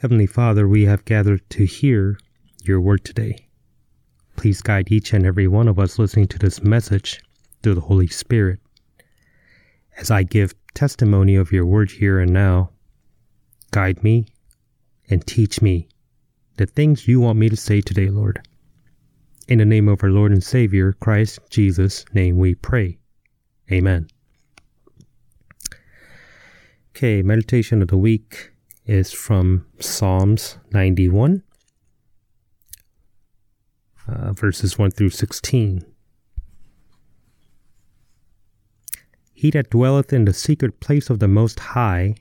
Heavenly Father, we have gathered to hear your word today. Please guide each and every one of us listening to this message through the Holy Spirit. As I give testimony of your word here and now, guide me and teach me the things you want me to say today, Lord. In the name of our Lord and Savior, Christ Jesus' name we pray. Amen. Okay, meditation of the week is from Psalms 91, uh, verses 1 through 16. He that dwelleth in the secret place of the Most High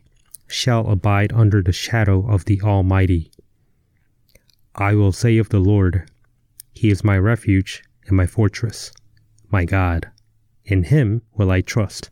shall abide under the shadow of the Almighty. I will say of the Lord, He is my refuge and my fortress, my God. In Him will I trust.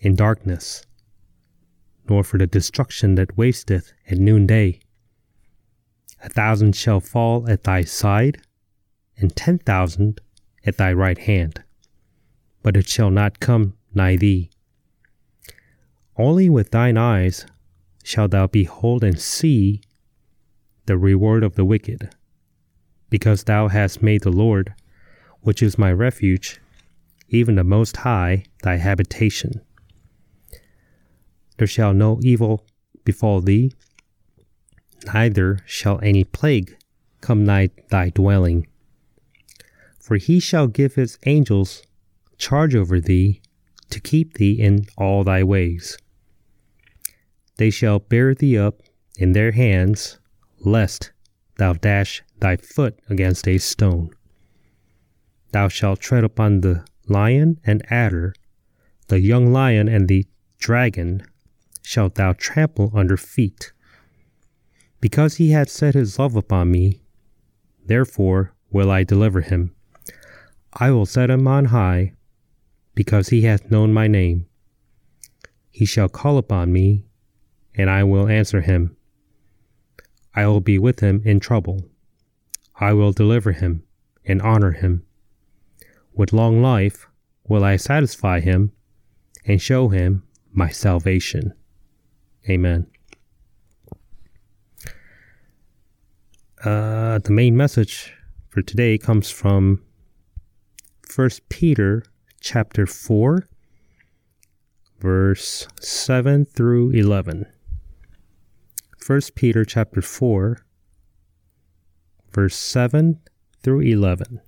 in darkness, nor for the destruction that wasteth at noonday. A thousand shall fall at thy side, and ten thousand at thy right hand, but it shall not come nigh thee. Only with thine eyes shalt thou behold and see the reward of the wicked, because thou hast made the Lord, which is my refuge, even the Most High, thy habitation there shall no evil befall thee, neither shall any plague come nigh thy dwelling. For he shall give his angels charge over thee to keep thee in all thy ways. They shall bear thee up in their hands, lest thou dash thy foot against a stone. Thou shalt tread upon the lion and adder, the young lion and the dragon shalt thou trample under feet. Because he hath set his love upon me, therefore will I deliver him. I will set him on high, because he hath known my name. He shall call upon me, and I will answer him. I will be with him in trouble. I will deliver him and honor him. With long life will I satisfy him and show him my salvation. Amen. Uh, the main message for today comes from First Peter chapter 4 verse 7 through 11. First Peter chapter 4 verse 7 through 11.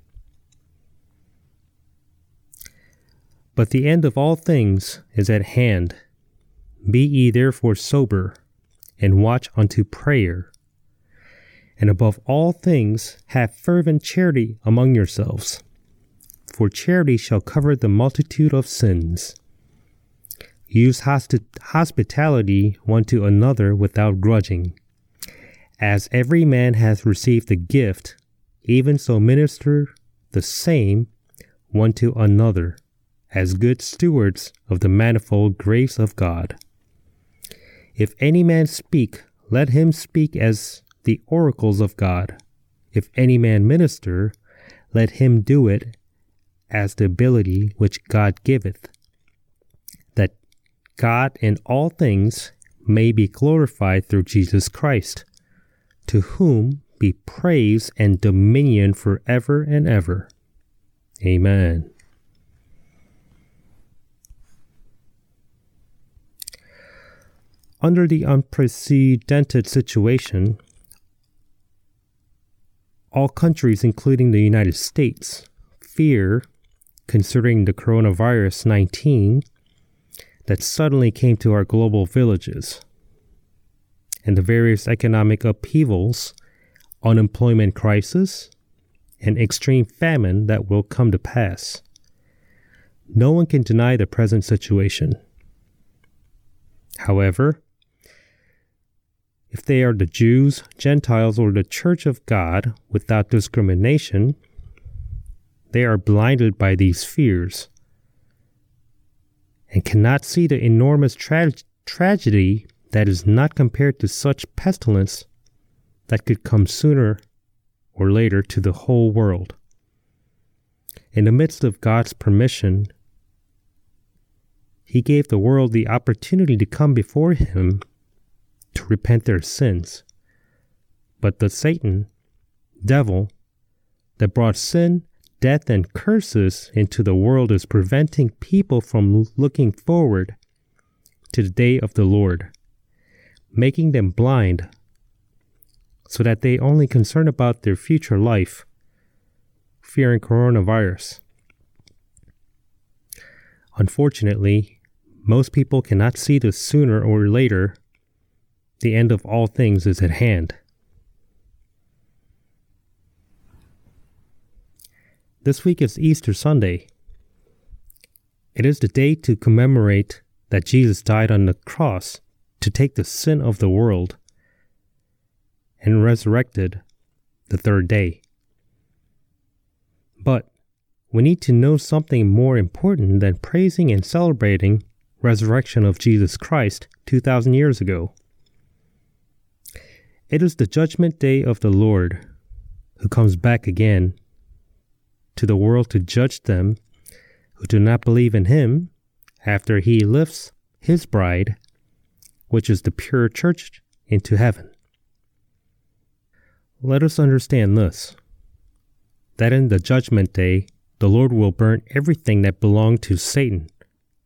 But the end of all things is at hand. Be ye therefore sober, and watch unto prayer. And above all things, have fervent charity among yourselves, for charity shall cover the multitude of sins. Use hospitality one to another without grudging. As every man hath received a gift, even so minister the same one to another, as good stewards of the manifold grace of God. If any man speak, let him speak as the oracles of God. If any man minister, let him do it as the ability which God giveth, that God in all things may be glorified through Jesus Christ, to whom be praise and dominion forever and ever. Amen. Under the unprecedented situation, all countries, including the United States, fear, considering the coronavirus 19 that suddenly came to our global villages, and the various economic upheavals, unemployment crisis, and extreme famine that will come to pass. No one can deny the present situation. However, if they are the Jews, Gentiles, or the Church of God without discrimination, they are blinded by these fears and cannot see the enormous tra- tragedy that is not compared to such pestilence that could come sooner or later to the whole world. In the midst of God's permission, He gave the world the opportunity to come before Him to repent their sins. But the Satan, devil, that brought sin, death, and curses into the world is preventing people from looking forward to the day of the Lord, making them blind so that they only concern about their future life, fearing coronavirus. Unfortunately, most people cannot see this sooner or later the end of all things is at hand. This week is Easter Sunday. It is the day to commemorate that Jesus died on the cross to take the sin of the world and resurrected the third day. But we need to know something more important than praising and celebrating resurrection of Jesus Christ 2000 years ago. It is the judgment day of the Lord who comes back again to the world to judge them who do not believe in him after he lifts his bride, which is the pure church, into heaven. Let us understand this that in the judgment day, the Lord will burn everything that belonged to Satan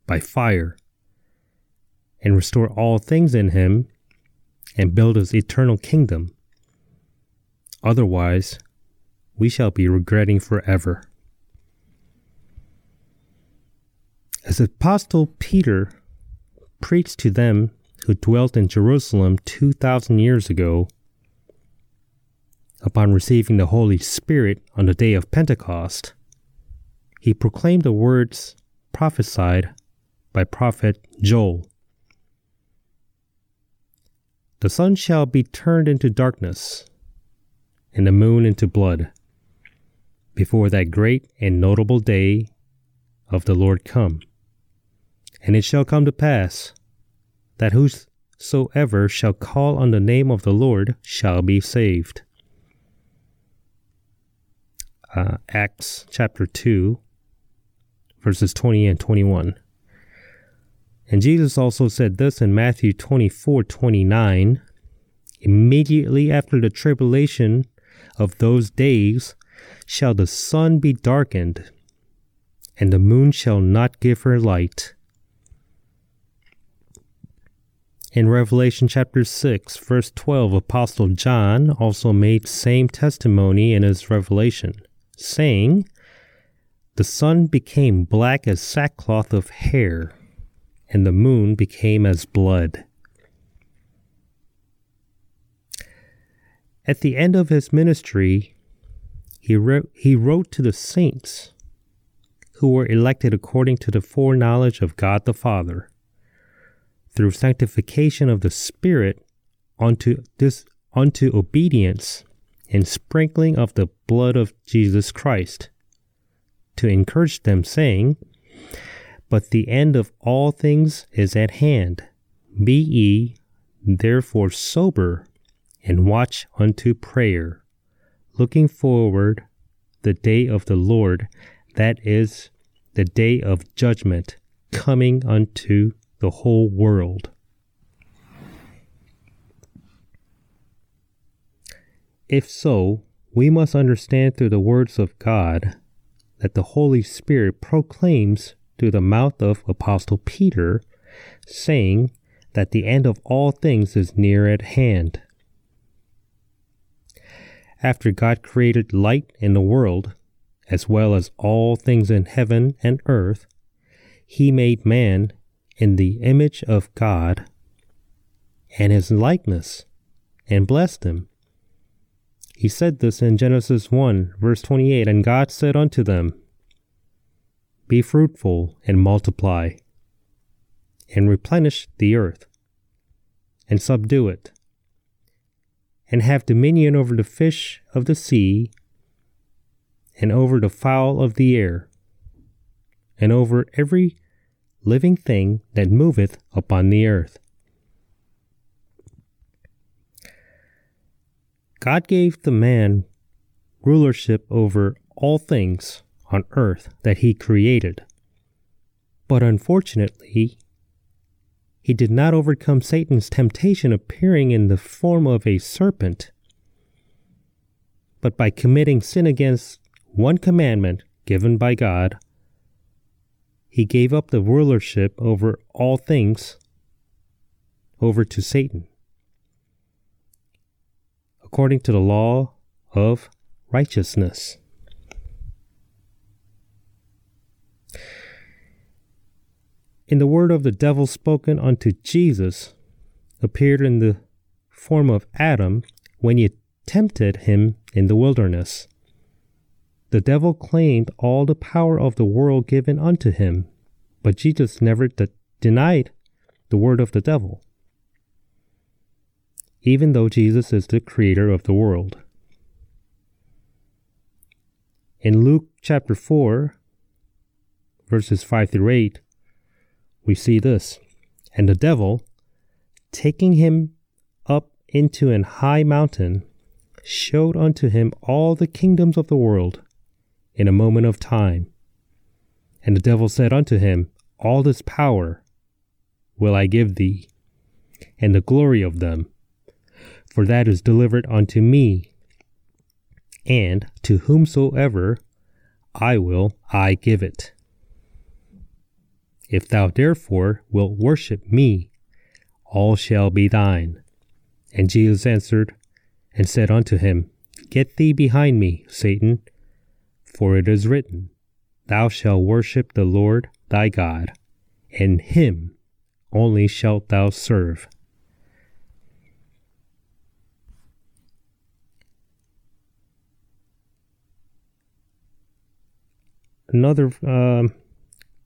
by fire and restore all things in him and build his eternal kingdom. Otherwise, we shall be regretting forever. As Apostle Peter preached to them who dwelt in Jerusalem 2,000 years ago, upon receiving the Holy Spirit on the day of Pentecost, he proclaimed the words prophesied by prophet Joel. The sun shall be turned into darkness, and the moon into blood, before that great and notable day of the Lord come. And it shall come to pass that whosoever shall call on the name of the Lord shall be saved. Uh, Acts chapter 2, verses 20 and 21. And Jesus also said this in Matthew 24 29. Immediately after the tribulation of those days shall the sun be darkened, and the moon shall not give her light. In Revelation chapter 6, verse 12, Apostle John also made same testimony in his revelation, saying, The sun became black as sackcloth of hair and the moon became as blood. At the end of his ministry, he wrote, he wrote to the saints who were elected according to the foreknowledge of God the Father through sanctification of the Spirit unto this unto obedience and sprinkling of the blood of Jesus Christ to encourage them saying but the end of all things is at hand. Be ye therefore sober and watch unto prayer, looking forward the day of the Lord, that is the day of judgment coming unto the whole world. If so, we must understand through the words of God that the Holy Spirit proclaims through the mouth of Apostle Peter, saying that the end of all things is near at hand. After God created light in the world, as well as all things in heaven and earth, he made man in the image of God and his likeness, and blessed him. He said this in Genesis 1, verse 28 And God said unto them, be fruitful and multiply, and replenish the earth, and subdue it, and have dominion over the fish of the sea, and over the fowl of the air, and over every living thing that moveth upon the earth. God gave the man rulership over all things on earth that he created. But unfortunately, he did not overcome Satan's temptation appearing in the form of a serpent, but by committing sin against one commandment given by God, he gave up the rulership over all things over to Satan. According to the law of righteousness. In the word of the devil spoken unto Jesus appeared in the form of Adam when he tempted him in the wilderness. The devil claimed all the power of the world given unto him, but Jesus never de- denied the word of the devil, even though Jesus is the creator of the world. In Luke chapter 4, verses 5 through 8, we see this. And the devil, taking him up into an high mountain, showed unto him all the kingdoms of the world in a moment of time. And the devil said unto him, All this power will I give thee, and the glory of them, for that is delivered unto me, and to whomsoever I will I give it. If thou therefore wilt worship me, all shall be thine. And Jesus answered and said unto him, Get thee behind me, Satan, for it is written, Thou shalt worship the Lord thy God, and him only shalt thou serve. Another uh,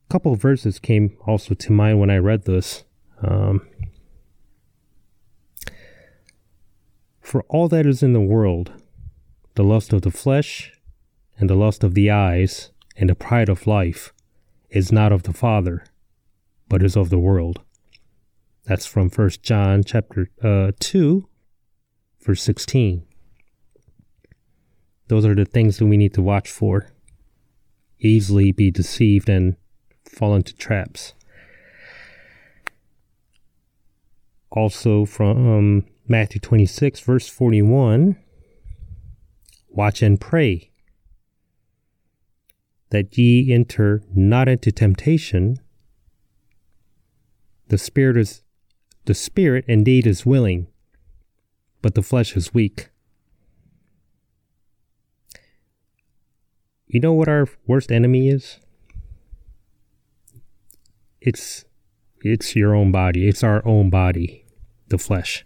couple verses came also to mind when I read this. Um, For all that is in the world, the lust of the flesh, and the lust of the eyes, and the pride of life, is not of the Father, but is of the world. That's from First John chapter uh, two, verse sixteen. Those are the things that we need to watch for. Easily be deceived and fall into traps. Also from um, Matthew 26, verse 41 Watch and pray that ye enter not into temptation. The spirit is the spirit indeed is willing, but the flesh is weak. You know what our worst enemy is? It's it's your own body. It's our own body, the flesh.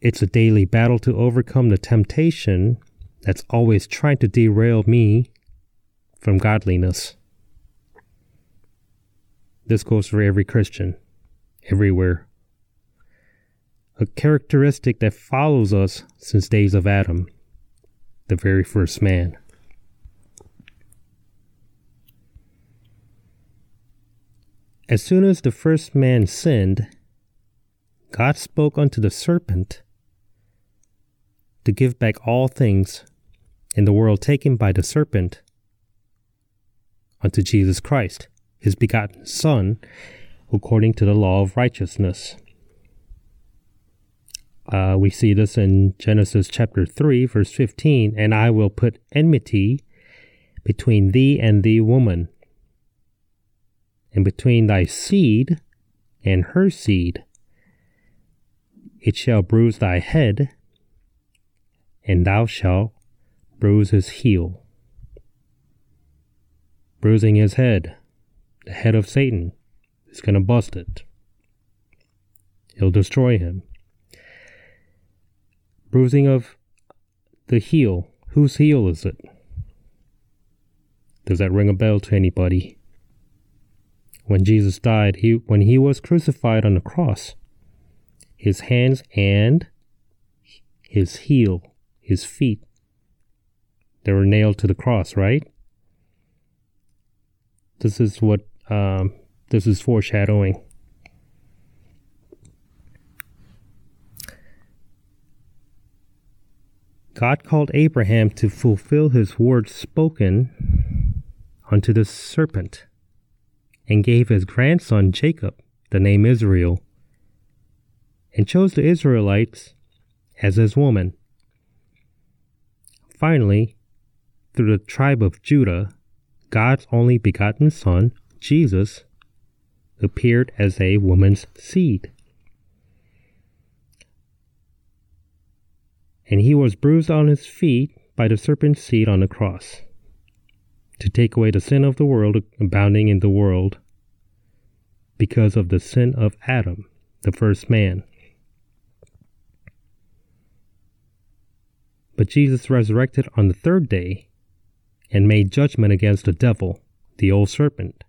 It's a daily battle to overcome the temptation that's always trying to derail me from godliness. This goes for every Christian, everywhere. A characteristic that follows us since days of Adam, the very first man. As soon as the first man sinned, God spoke unto the serpent to give back all things in the world taken by the serpent unto Jesus Christ, his begotten Son, according to the law of righteousness. Uh, we see this in Genesis chapter 3, verse 15. And I will put enmity between thee and the woman, and between thy seed and her seed. It shall bruise thy head, and thou shalt bruise his heel. Bruising his head, the head of Satan, is going to bust it. He'll destroy him. Bruising of the heel, whose heel is it? Does that ring a bell to anybody? When Jesus died, he when he was crucified on the cross, his hands and his heel, his feet. They were nailed to the cross, right? This is what um, this is foreshadowing. God called Abraham to fulfill his word spoken unto the serpent and gave his grandson Jacob the name Israel and chose the Israelites as his woman. Finally, through the tribe of Judah, God's only begotten Son, Jesus, appeared as a woman's seed. And he was bruised on his feet by the serpent's seed on the cross, to take away the sin of the world abounding in the world because of the sin of Adam, the first man. But Jesus resurrected on the third day and made judgment against the devil, the old serpent,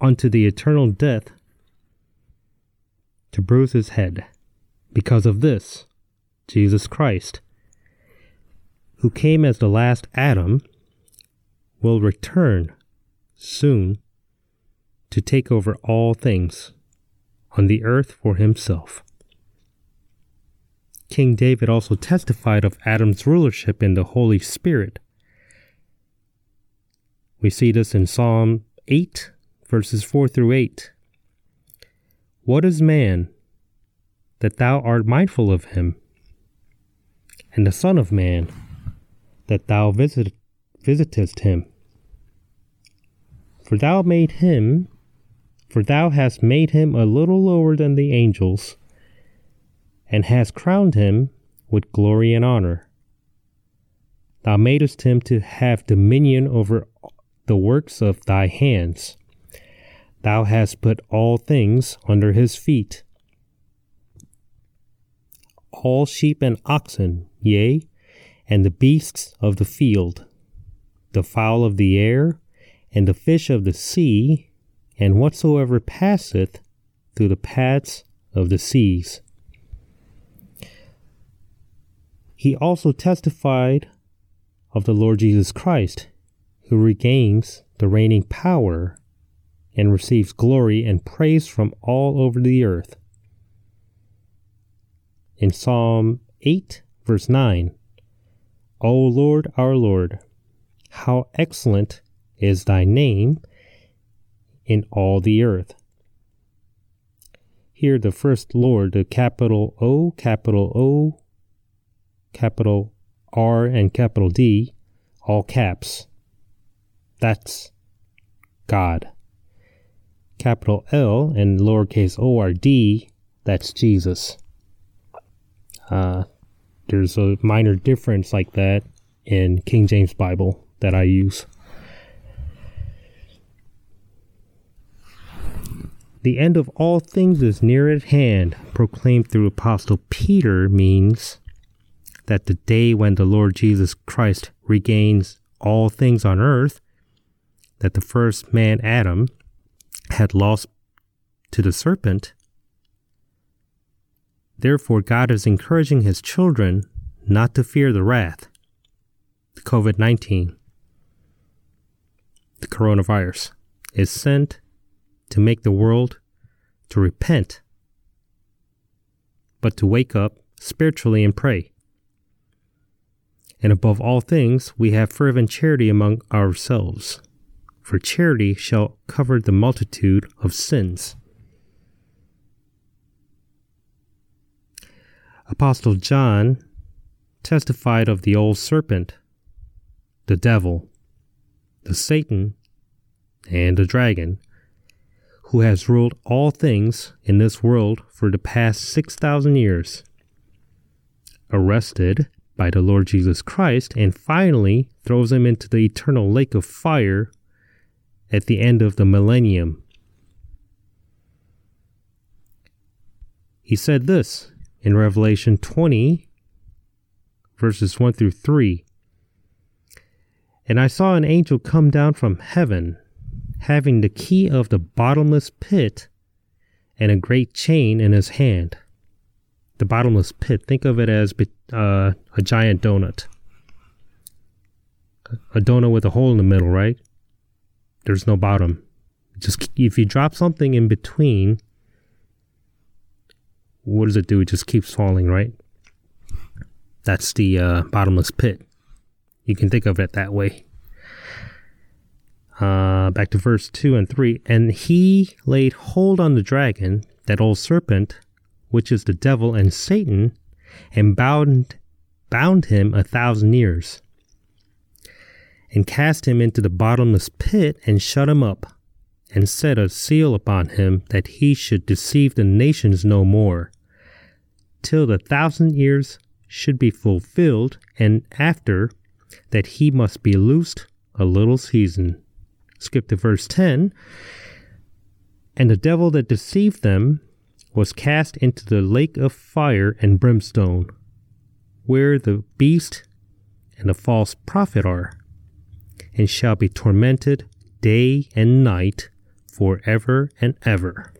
unto the eternal death to bruise his head. Because of this, Jesus Christ, who came as the last Adam, will return soon to take over all things on the earth for himself. King David also testified of Adam's rulership in the Holy Spirit. We see this in Psalm 8, verses 4 through 8. What is man that thou art mindful of him? And the Son of Man that thou visit, visitest him? For thou made him, for thou hast made him a little lower than the angels and hast crowned him with glory and honor. Thou madest him to have dominion over the works of thy hands. Thou hast put all things under his feet. All sheep and oxen, yea, and the beasts of the field, the fowl of the air, and the fish of the sea, and whatsoever passeth through the paths of the seas. He also testified of the Lord Jesus Christ, who regains the reigning power and receives glory and praise from all over the earth. In Psalm 8, verse 9, O Lord, our Lord, how excellent is thy name in all the earth. Here, the first Lord, the capital O, capital O, capital R, and capital D, all caps. That's God. Capital L and lowercase o r d, that's Jesus. Uh, there's a minor difference like that in King James Bible that I use. The end of all things is near at hand, proclaimed through Apostle Peter, means that the day when the Lord Jesus Christ regains all things on earth that the first man, Adam, had lost to the serpent. Therefore, God is encouraging his children not to fear the wrath, the COVID 19, the coronavirus, is sent to make the world to repent, but to wake up spiritually and pray. And above all things, we have fervent charity among ourselves, for charity shall cover the multitude of sins. Apostle John testified of the old serpent, the devil, the Satan, and the dragon, who has ruled all things in this world for the past 6,000 years. Arrested by the Lord Jesus Christ and finally throws him into the eternal lake of fire at the end of the millennium. He said this in Revelation 20, verses 1 through 3. And I saw an angel come down from heaven, having the key of the bottomless pit and a great chain in his hand the bottomless pit. Think of it as uh, a giant donut. A donut with a hole in the middle, right? There's no bottom. Just if you drop something in between, what does it do? It just keeps falling, right? That's the uh, bottomless pit. You can think of it that way. Uh, back to verse 2 and 3. And he laid hold on the dragon, that old serpent, which is the devil and Satan, and bound, bound him a thousand years, and cast him into the bottomless pit, and shut him up, and set a seal upon him, that he should deceive the nations no more, till the thousand years should be fulfilled, and after that he must be loosed a little season. Skip to verse 10. And the devil that deceived them was cast into the lake of fire and brimstone, where the beast and the false prophet are, and shall be tormented day and night for ever and ever.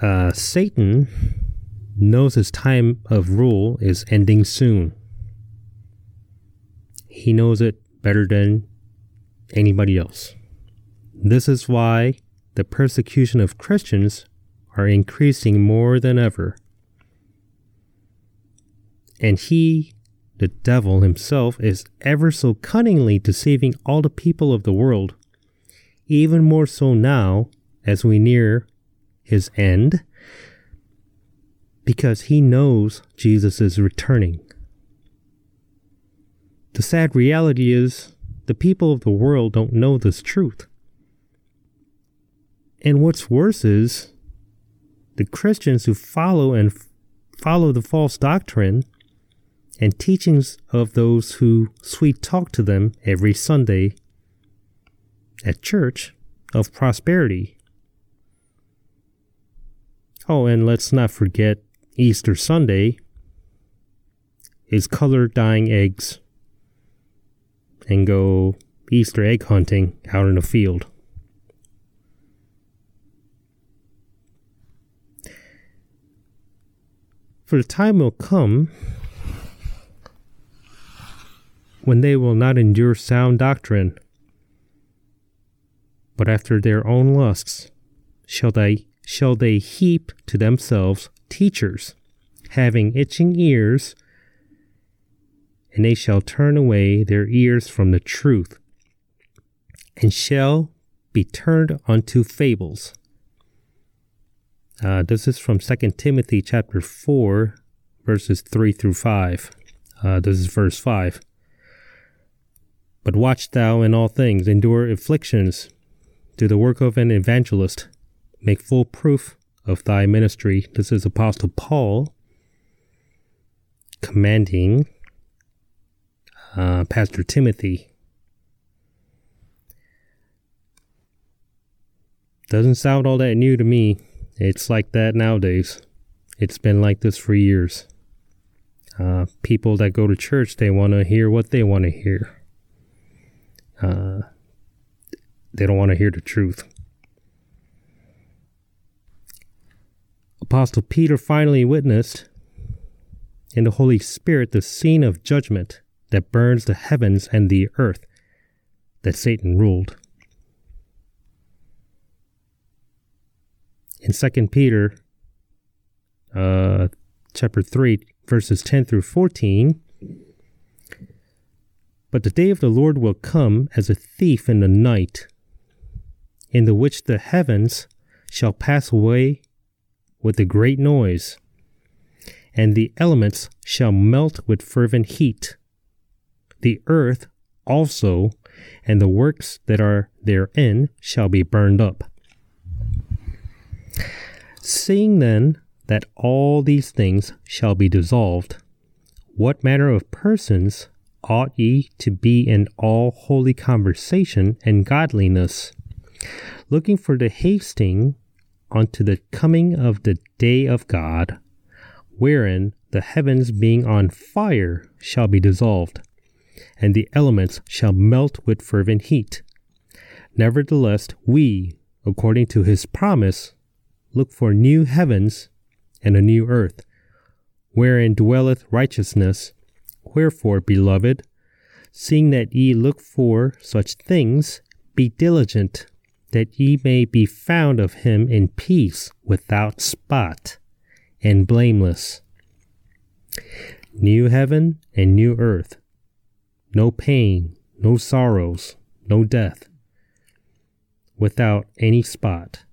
Uh, Satan knows his time of rule is ending soon. He knows it better than anybody else. This is why the persecution of Christians are increasing more than ever. And he, the devil himself, is ever so cunningly deceiving all the people of the world, even more so now as we near his end, because he knows Jesus is returning. The sad reality is the people of the world don't know this truth. And what's worse is the Christians who follow and f- follow the false doctrine and teachings of those who sweet talk to them every Sunday at church of prosperity. Oh, and let's not forget Easter Sunday is color dyeing eggs and go Easter egg hunting out in the field. For the time will come when they will not endure sound doctrine, but after their own lusts shall they shall they heap to themselves teachers, having itching ears, and they shall turn away their ears from the truth, and shall be turned unto fables. Uh, this is from 2 Timothy chapter 4, verses 3 through 5. Uh, this is verse 5. But watch thou in all things, endure afflictions, do the work of an evangelist, make full proof of thy ministry. This is Apostle Paul commanding uh, Pastor Timothy. Doesn't sound all that new to me. It's like that nowadays. It's been like this for years. Uh, people that go to church, they want to hear what they want to hear. Uh, they don't want to hear the truth. Apostle Peter finally witnessed in the Holy Spirit the scene of judgment that burns the heavens and the earth that Satan ruled. in Second Peter, uh, chapter three, verses ten through fourteen. But the day of the Lord will come as a thief in the night, in the which the heavens shall pass away with a great noise, and the elements shall melt with fervent heat. The earth also and the works that are therein shall be burned up. Seeing then that all these things shall be dissolved, what manner of persons ought ye to be in all holy conversation and godliness, looking for the hasting unto the coming of the day of God, wherein the heavens being on fire shall be dissolved, and the elements shall melt with fervent heat. Nevertheless, we, according to his promise, look for new heavens and a new earth, wherein dwelleth righteousness. Wherefore, beloved, seeing that ye look for such things, be diligent that ye may be found of him in peace, without spot, and blameless. New heaven and new earth. No pain, no sorrows, no death. Without any spot,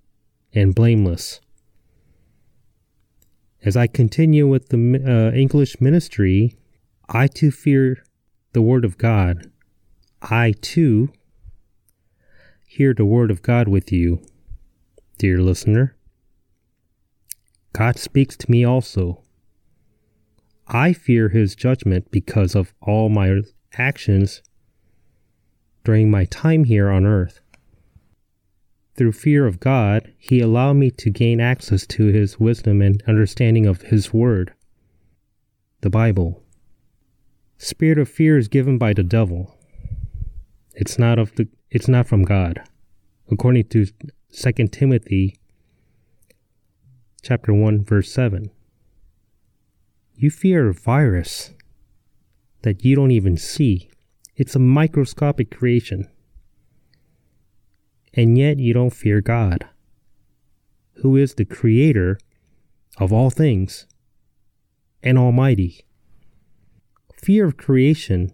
and blameless. As I continue with the uh, English ministry, I too fear the Word of God. I too hear the Word of God with you, dear listener. God speaks to me also. I fear His judgment because of all my actions during my time here on earth. Through fear of God, He allowed me to gain access to His wisdom and understanding of His Word, the Bible. Spirit of fear is given by the devil. It's not of the it's not from God. According to 2 Timothy chapter 1 verse 7. You fear a virus that you don't even see. It's a microscopic creation and yet you don't fear God, who is the creator of all things and almighty. Fear of creation,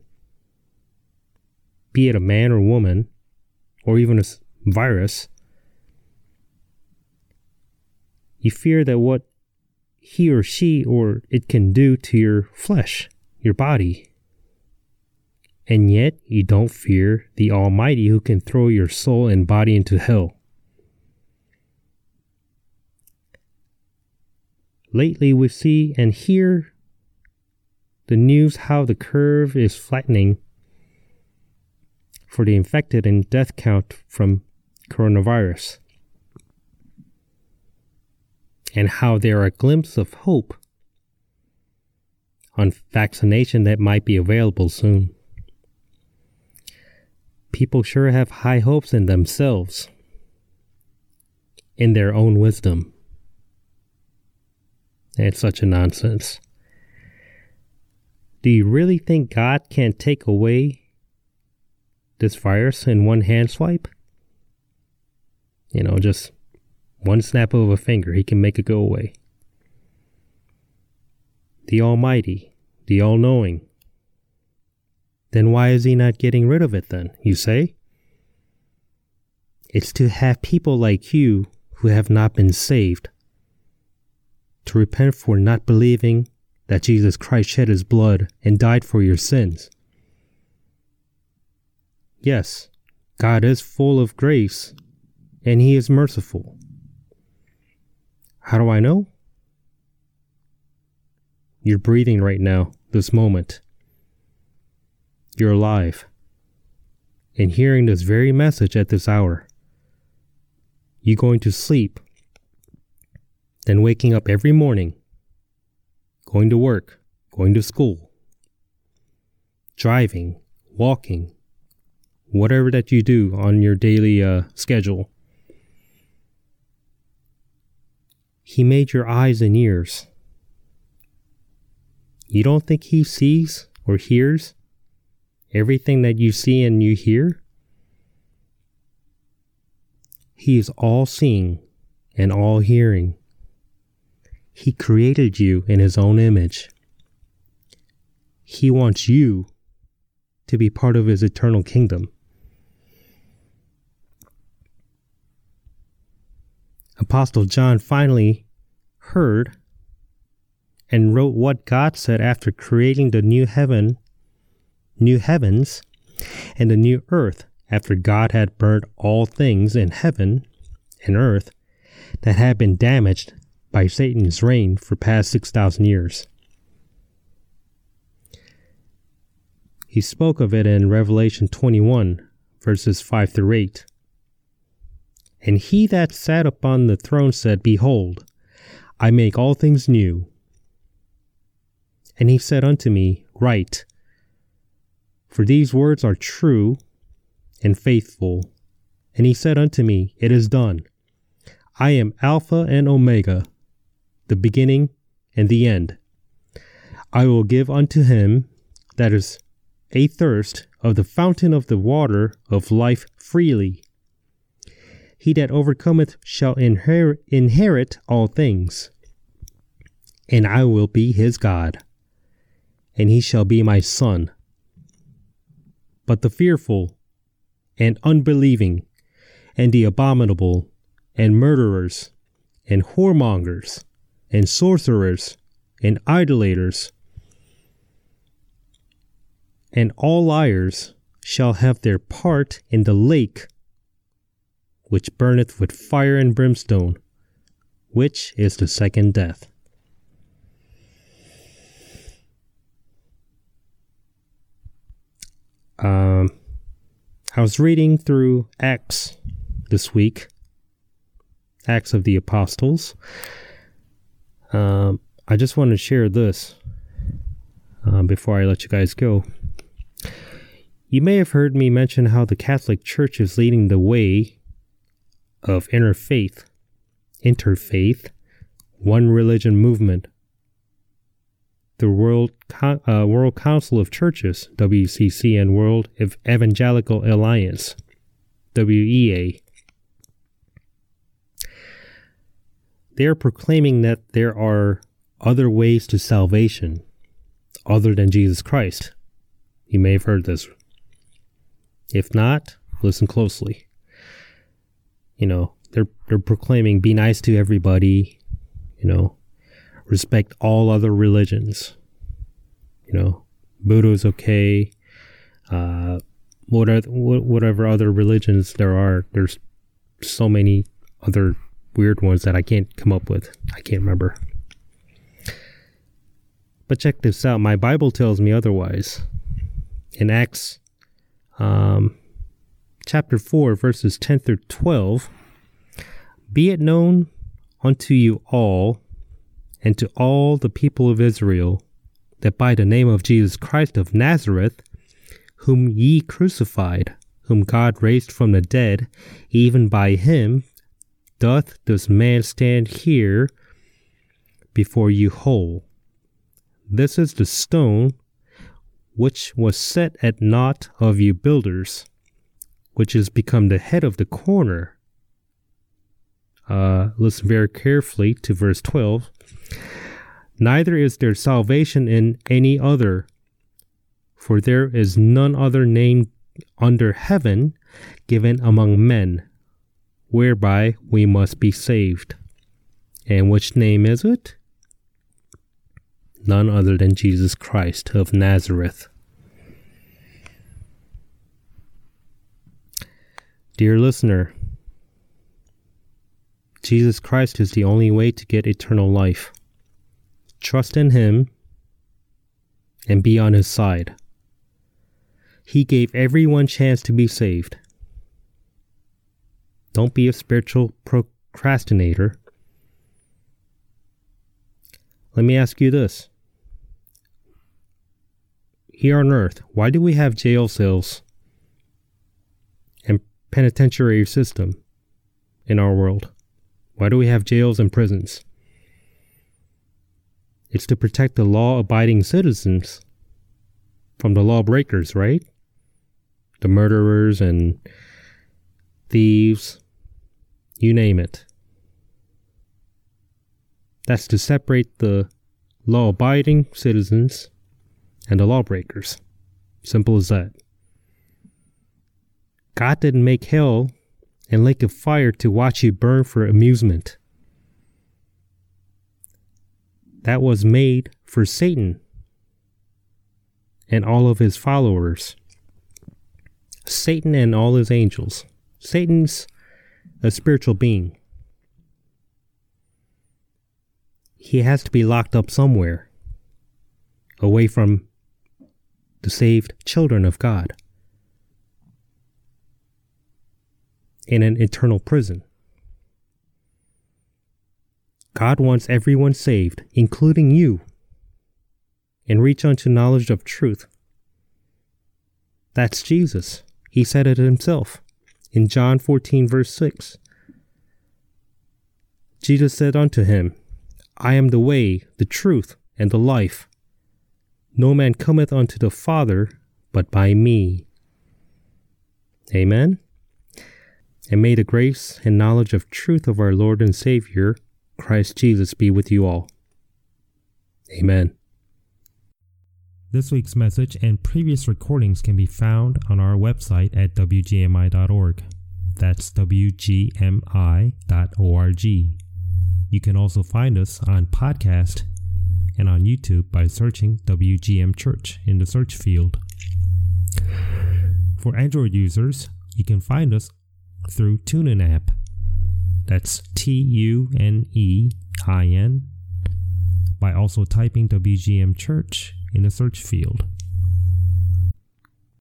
be it a man or woman, or even a virus, you fear that what he or she or it can do to your flesh, your body, and yet you don't fear the Almighty who can throw your soul and body into hell. Lately, we see and hear the news how the curve is flattening for the infected and death count from coronavirus, and how there are glimpses of hope on vaccination that might be available soon people sure have high hopes in themselves, in their own wisdom. It's such a nonsense. Do you really think God can take away this virus in one hand swipe? You know, just one snap of a finger, He can make it go away. The Almighty, the All Knowing, then why is he not getting rid of it then, you say? It's to have people like you who have not been saved to repent for not believing that Jesus Christ shed his blood and died for your sins. Yes, God is full of grace and he is merciful. How do I know? You're breathing right now, this moment you're alive and hearing this very message at this hour. You going to sleep, then waking up every morning, going to work, going to school, driving, walking, whatever that you do on your daily uh, schedule. He made your eyes and ears. You don't think he sees or hears everything that you see and you hear, He is all seeing and all hearing. He created you in His own image. He wants you to be part of His eternal kingdom. Apostle John finally heard and wrote what God said after creating the new heaven new heavens and a new earth after God had burnt all things in heaven and earth that had been damaged by Satan's reign for past 6,000 years. He spoke of it in Revelation 21, verses 5 through 8. And he that sat upon the throne said, Behold, I make all things new. And he said unto me, Write, for these words are true and faithful. And he said unto me, It is done. I am Alpha and Omega, the beginning and the end. I will give unto him that is a thirst of the fountain of the water of life freely. He that overcometh shall inherit, inherit all things, and I will be his God, and he shall be my son. But the fearful and unbelieving, and the abominable, and murderers, and whoremongers, and sorcerers, and idolaters, and all liars shall have their part in the lake which burneth with fire and brimstone, which is the second death. Um, I was reading through Acts this week, Acts of the Apostles. Um, I just want to share this um, before I let you guys go. You may have heard me mention how the Catholic Church is leading the way of interfaith, interfaith, one religion movement. The World uh, World Council of Churches (WCC) and World Evangelical Alliance (WEA). They are proclaiming that there are other ways to salvation other than Jesus Christ. You may have heard this if not, listen closely. You know, they're they're proclaiming be nice to everybody, you know, respect all other religions. You know, Buddha's okay. Uh, whatever whatever other religions there are, there's so many other weird ones that I can't come up with. I can't remember. But check this out. My Bible tells me otherwise. In Acts um, chapter 4, verses 10 through 12. Be it known unto you all and to all the people of Israel that by the name of Jesus Christ of Nazareth, whom ye crucified, whom God raised from the dead, even by him doth this man stand here before you whole. This is the stone which was set at naught of you builders, which is become the head of the corner. Uh, listen very carefully to verse 12. Neither is there salvation in any other, for there is none other name under heaven given among men, whereby we must be saved. And which name is it? none other than Jesus Christ of Nazareth. Dear listener, Jesus Christ is the only way to get eternal life. Trust in Him and be on His side. He gave everyone chance to be saved. Don't be a spiritual procrastinator. Let me ask you this here on earth, why do we have jail cells and penitentiary system in our world? Why do we have jails and prisons? It's to protect the law abiding citizens from the lawbreakers, right? The murderers and thieves, you name it. That's to separate the law abiding citizens and the lawbreakers. Simple as that. God didn't make hell and lake of fire to watch you burn for amusement. That was made for Satan and all of his followers. Satan and all his angels. Satan's a spiritual being. He has to be locked up somewhere, away from the saved children of God in an eternal prison. God wants everyone saved, including you, and reach unto knowledge of truth. That's Jesus. He said it himself in John 14, verse 6. Jesus said unto him, I am the way, the truth, and the life. No man cometh unto the Father but by me. Amen. And may the grace and knowledge of truth of our Lord and Savior, Christ Jesus, be with you all. Amen. This week's message and previous recordings can be found on our website at wgmi.org. That's wgmi.org. You can also find us on podcast and on YouTube by searching WGM Church in the search field. For Android users, you can find us through TuneIn app. That's T U N E I N by also typing WGM Church in the search field.